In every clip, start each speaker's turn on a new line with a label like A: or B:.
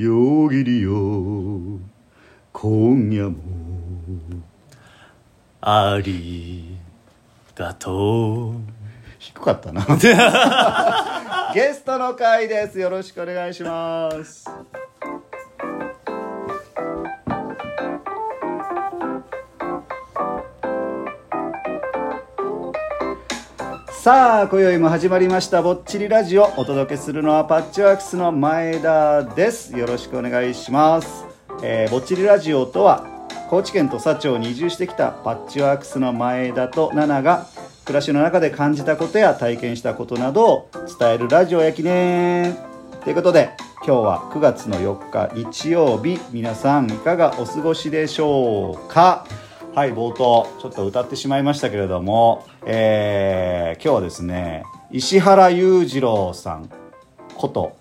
A: よぎりよ今夜も。
B: ありがとう。
A: 低かったな。ゲストの回です。よろしくお願いしますさあ今宵も始まりました。ぼっちりラジオお届けするのはパッチワークスの前田です。よろしくお願いします、えーぼっちりラジオとは高知県土佐町に移住してきたパッチワークスの前田と奈々が暮らしの中で感じたことや体験したことなどを伝えるラジオやきねということで今日は9月の4日日曜日皆さんいかがお過ごしでしょうか？はい冒頭ちょっと歌ってしまいましたけれども、えー今日はですね石原裕次郎さんこと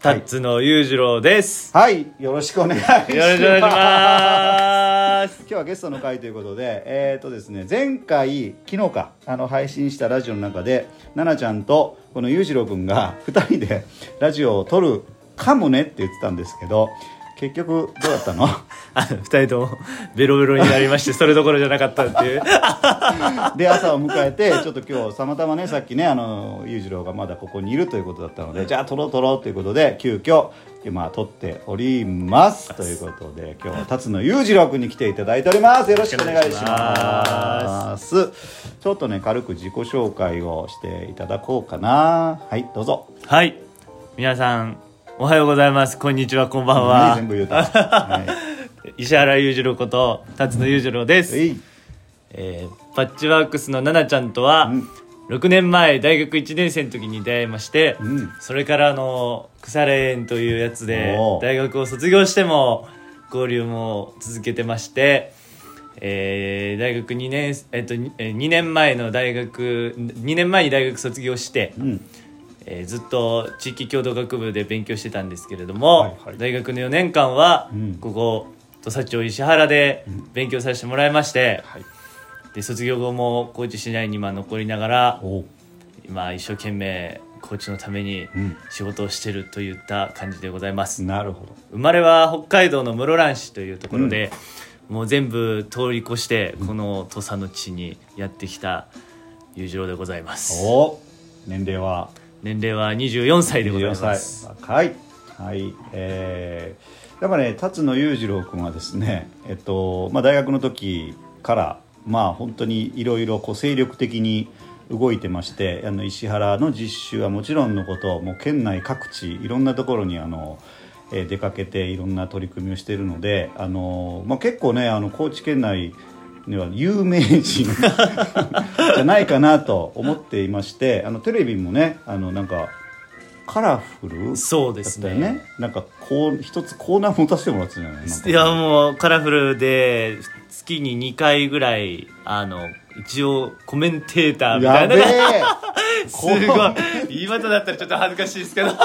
B: タッツの裕次郎です。
A: はいよろしくお願いします。
B: よろしくお願いします。
A: 今日はゲストの回ということで、えーとですね、前回昨日かあの配信したラジオの中で奈々ちゃんとこの裕次郎君が2人でラジオを撮るかもねって言ってたんですけど結局どうだったの？
B: あの二人ともベロベロになりましてそれどころじゃなかったっていう。
A: で朝を迎えてちょっと今日たまたまねさっきねあの裕次郎がまだここにいるということだったのでじゃあ撮ろう撮ろうということで急遽今撮っております。ということで今日は辰野裕次郎君に来ていただいております。よろしくお願いします。ちょっとね軽く自己紹介をしていただこうかな。はいどうぞ。
B: はい。皆さんおはようございます。こんにちは。こんばん
A: 何
B: は
A: 全部言うた はい。
B: 石原裕次郎こと辰野裕次郎です、
A: えい。
B: えーパッチワークスの奈々ちゃんとは、
A: うん。
B: 6年前大学1年生の時に出会いまして、
A: うん。
B: それからあの腐れ縁というやつで
A: おー。
B: 大学を卒業しても交流も続けてまして、えー大学2年、えっと、にえー2年前の大学2年前に大学卒業して、
A: うん
B: えーずっと地域共同学部で勉強してたんですけれども、
A: はいはい。
B: 大学の4年間は
A: うん。
B: ここ土佐町石原で勉強させてもらいまして、
A: はい。
B: で卒業後も高知市内に今残りながら
A: お。
B: 今一生懸命高知のために
A: うん。
B: 仕事をしてるといった感じでございます。
A: なるほど。
B: 生まれは北海道の室蘭市というところで、もう全部通り越してこの土佐の地にやってきた裕次郎でございます。
A: お。年齢は？
B: 年齢は24歳でございます。
A: 若い。はい。えー、だからね辰野裕次郎君はですねえっとまあ大学の時からまあ本当にいろいろこう精力的に動いてましてあの石原の実習はもちろんのこともう県内各地いろんなところにあの、えー出かけていろんな取り組みをしているのであの、まあ、結構ねあの高知県内には有名人。じゃないかなと思っていましてあのテレビもねあのなんかカラフル？
B: そうですね。
A: だったよね？なんかこう一つコーナー持たせてもらってたじゃない？
B: いやもうカラフルで月に2回ぐらいあの一応コメンテーターみたいな。
A: え。
B: すごい。今とだったらちょっと恥ずかしいですけど。
A: コ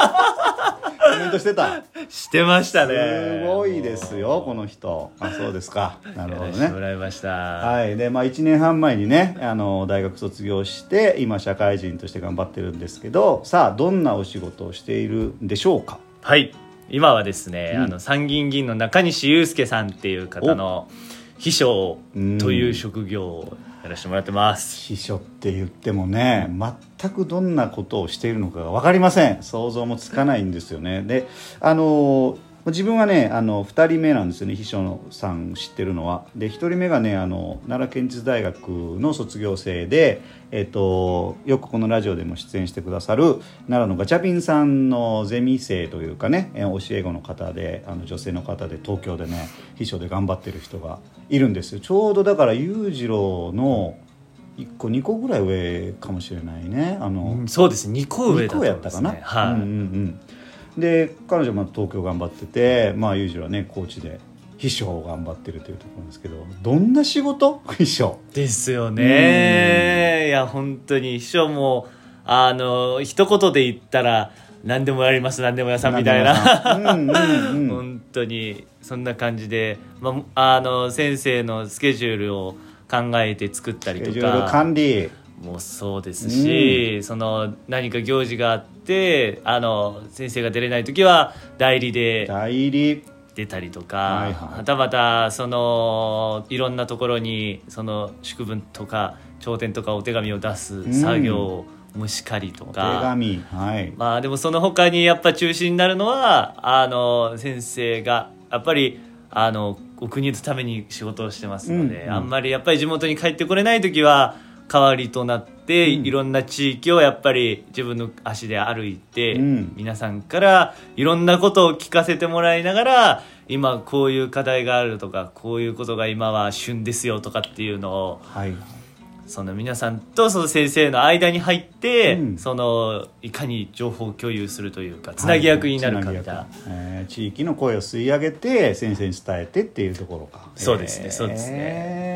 A: メントしてた。
B: してましたね。
A: すごいですよこの人。あそうですか。なるほど
B: やらせても
A: ね
B: らいました、
A: はい。でまあ、1年半前にねあの大学卒業して今社会人として頑張ってるんですけどさあどんなお仕事をしているんでしょうか？
B: はい。今はですね、
A: うん。
B: あの参議院議員の中西祐介さんっていう方の秘書という職業をやらせてもらってます、
A: 秘書って言ってもね全くどんなことをしているのかが分かりません。想像もつかないんですよね。であの自分はねあの2人目なんですよね秘書さん知ってるのは。で1人目がねあの奈良県立大学の卒業生で、えっとよくこのラジオでも出演してくださる奈良のガチャピンさんのゼミ生というかねえ教え子の方であの女性の方で東京でね秘書で頑張ってる人がいるんですよ。ちょうどだから裕次郎の1個2個ぐらい上かもしれないね。あの、
B: うんそうです。2個上だ
A: 2個
B: と思い
A: やったかな、
B: はい、
A: うんうんうんで彼女は東京頑張っててまあ裕次郎はね高知で秘書を頑張ってるというところですけどどんな仕事？秘書。
B: ですよね。いや本当に秘書もあの一言で言ったら何でもやります何でも屋さんみたいな。
A: うんうんうん。
B: 本当にそんな感じで、まあ、あの先生のスケジュールを考えて作ったりと
A: スケジュール
B: か
A: 管理
B: もそうですし、その何か行事があってあの先生が出れない時は代理で
A: 代理。
B: 出たりとか、
A: はいはい。
B: はたまたそのいろんなところにその祝文とか頂点とかお手紙を出す作業もしかりと
A: お手
B: か。
A: 紙はい。
B: まあでもその他にやっぱ中心になるのはあの先生がやっぱりあのお国のために仕事をしてますので、
A: うんうん。
B: あんまりやっぱり地元に帰ってこれない時は代わりとなって、
A: うん。
B: いろんな地域をやっぱり自分の足で歩いて、
A: うん。
B: 皆さんからいろんなことを聞かせてもらいながら今こういう課題があるとかこういうことが今は旬ですよとかっていうのを
A: はい。
B: その皆さんとその先生の間に入って、
A: うん。
B: そのいかに情報共有するというかつなぎ役になるかみたいな、
A: つぎ役。えー地域の声を吸い上げて先生に伝えてっていうところか。
B: そうですねそうです
A: ね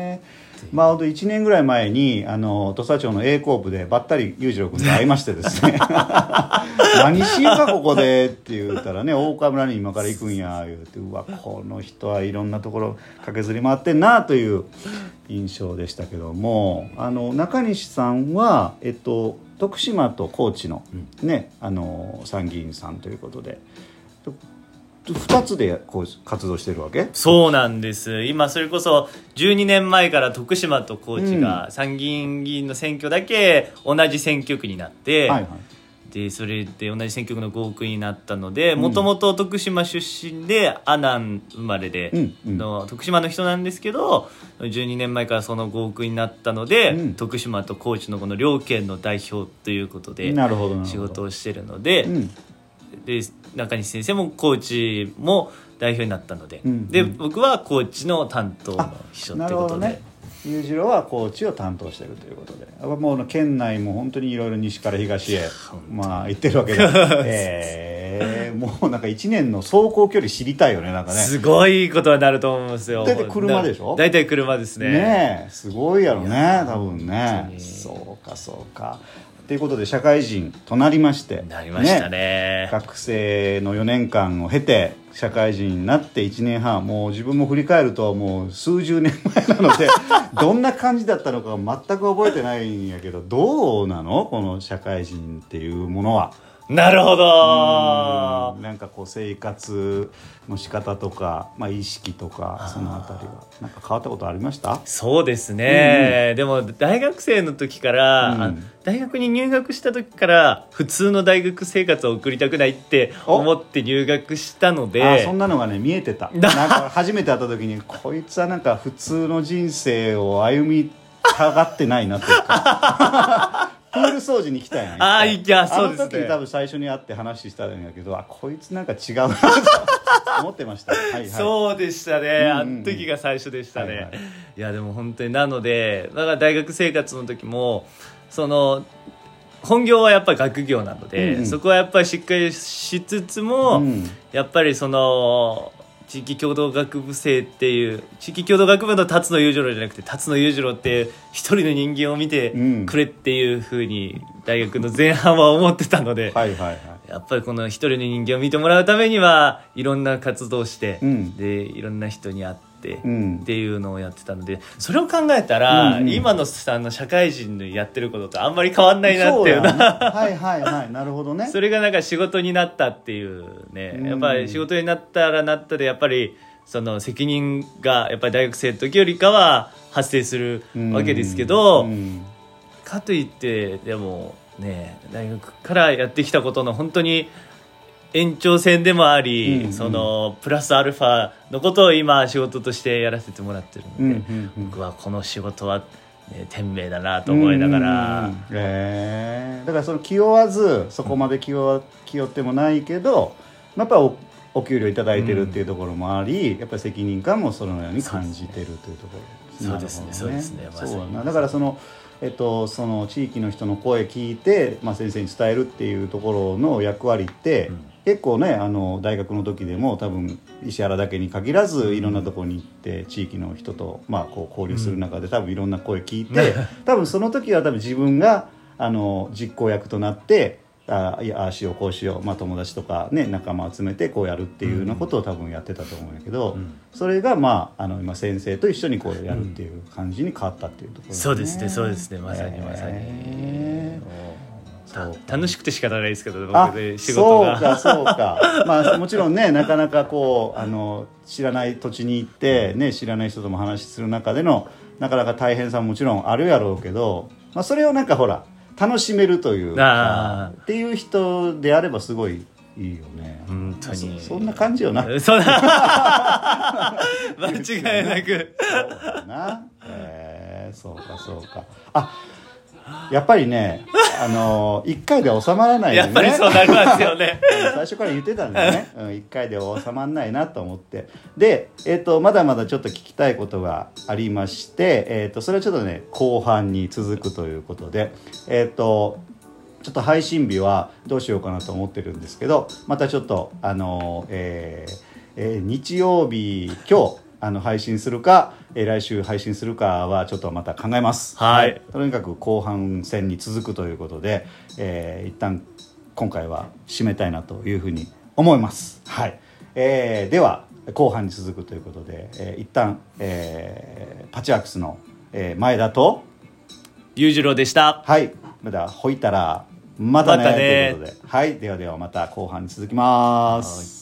A: まあ本当1年ぐらい前にあの土佐町の A コープでばったり裕次郎君と会いましてですね。何しようかここでって言ったらね大川村に今から行くんや言うてうわこの人はいろんなところ駆けずり回ってんなという印象でしたけどもあの中西さんは、えっと、徳島と高知の,、ね、あの参議院さんということで2つでこう活動してるわけ？
B: そうなんです。今それこそ12年前から徳島と高知が参議院議員の選挙だけ同じ選挙区になって、
A: はいはい。
B: でそれで同じ選挙区の合区になったのでもともと徳島出身で阿南生まれで、の徳島の人なんですけど12年前からその合区になったので、
A: うん。
B: 徳島と高知のこの両県の代表ということで仕事をしてるので,、
A: うん
B: で中西先生も高知も代表になったので,、
A: うん
B: で
A: うん。
B: 僕は高知の担当の秘書って
A: なる
B: ことで。
A: 裕次郎は高知を担当しているということで。やっぱもう県内も本当にいろいろ西から東へまあ行ってるわけで えー、もうなんか1年の走行距離知りたいよねなんかね。
B: すごいことになると思うんですよ。
A: 大体車でしょ？
B: 大体車ですね。
A: ねえすごいやろ
B: い
A: ね
B: や
A: 多分
B: 本
A: ねそうかそうかということで社会人となりまして
B: なりましたね
A: 学生の4年間を経て社会人になって1年半もう自分も振り返るともう数十年前なので どんな感じだったのか全く覚えてないんやけどどうなの？この社会人っていうものは。
B: なるほ
A: う
B: ど
A: ん。なんかこう生活の仕方とか、まあ、意識とかそのあたりは。なんか変わったことありました？
B: そうですね、でも大学生の時から、
A: うん。
B: あ大学に入学した時から普通の大学生活を送りたくないって
A: お。
B: 思って入学したので。
A: あそんなのがね見えてた。なんか初めて会った時にこいつはなんか普通の人生を歩みたがってないなっていうかプール掃除に来たんや
B: あーいやそうですね。
A: あの時に多分最初に会って話したんやけどあこいつなんか違うなと 思ってました。はいはい。
B: そうでしたね、あの時が最初でしたね、
A: はいはい。
B: いやでも本当になのでだから大学生活の時もその本業はやっぱり学業なので、
A: うんうん。
B: そこはやっぱりしっかりしつつも、
A: うん。
B: やっぱりその地域共同学部生っていう地域共同学部の辰野裕次郎じゃなくて辰野裕次郎って一人の人間を見て
A: うん。
B: くれっていうふうに大学の前半は思ってたので、やっぱりこの一人の人間を見てもらうためにはいろんな活動をして、
A: うん。
B: でいろんな人に会って、
A: うん
B: っていうのをやってたのでそれを考えたら、
A: うんうん。
B: 今のあの社会人のやってることとあんまり変わんないなっていう
A: そうやね
B: な。
A: はいはいはい。なるほどね。
B: それがなんか仕事になったっていうね、
A: うん。
B: やっぱり仕事になったらなったでやっぱりその責任がやっぱり大学生の時よりかは発生するわけですけど、
A: うん。
B: かといってでもね大学からやってきたことの本当に延長線でもあり、
A: うんうん
B: そのプラスアルファのことを今仕事としてやらせてもらってるので、
A: うんうんうん。
B: 僕はこの仕事は、ね、天命だなと思いながら、
A: うんうん。うんえー。だからその気負わずそこまで気負気負ってもないけどやっぱりおお給料いただいてるっていうところもあり、やっぱり責任感もそのように感じてるというところ
B: そうですね
A: なるほど
B: そうですねま
A: だなだからそのえっと、その地域の人の声聞いて、まあ、先生に伝えるっていうところの役割って、
B: うん
A: 結構ねあの大学の時でも多分石原だけに限らずいろんなところに行って地域の人と、まあ、こう交流する中で多分いろんな声聞いて、多分その時は多分自分があの実行役となってあいやああしようこうしよう、まあ、友達とか、ね、仲間集めてこうやるっていうようなことを多分やってたと思うんやけど、それが、まあ、あの今先生と一緒にこうやるっていう感じに変わったっていうところ、
B: そうですねそうですねまさにまさに、
A: へー
B: 楽しくて仕方ないですけど
A: あ
B: 僕で仕事が。
A: そうかそうか。まあもちろんねなかなかこうあの知らない土地に行って、ね、知らない人とも話しする中でのなかなか大変さももちろんあるやろうけど、まあ、それをなんかほら楽しめるというか
B: あ
A: っていう人であればすごいいいよね。
B: 本当に。
A: そそんな感じよな。
B: そんな。間違いなく。
A: そうだな。えーそうかそうか。あやっぱりねあの一回で収まらないよね。
B: やっぱりそうなりますよね。
A: 最初から言ってたんだよね、うん、1回で収まんないなと思って。で、えー、とまだまだちょっと聞きたいことがありまして、えー、とそれはちょっとね後半に続くということでえっ、とちょっと配信日はどうしようかなと思ってるんですけどまたちょっとあのえーえー日曜日今日あの配信するか、えー来週配信するかはちょっとまた考えます。
B: はい
A: とにかく後半戦に続くということで、えー一旦今回は締めたいなというふうに思います。はい。えーでは後半に続くということで、えー一旦、えーパチワークスの、えー前田と
B: 裕次郎でした
A: はいまだほいたらまたね
B: またね
A: ということではいではではまた後半に続きます。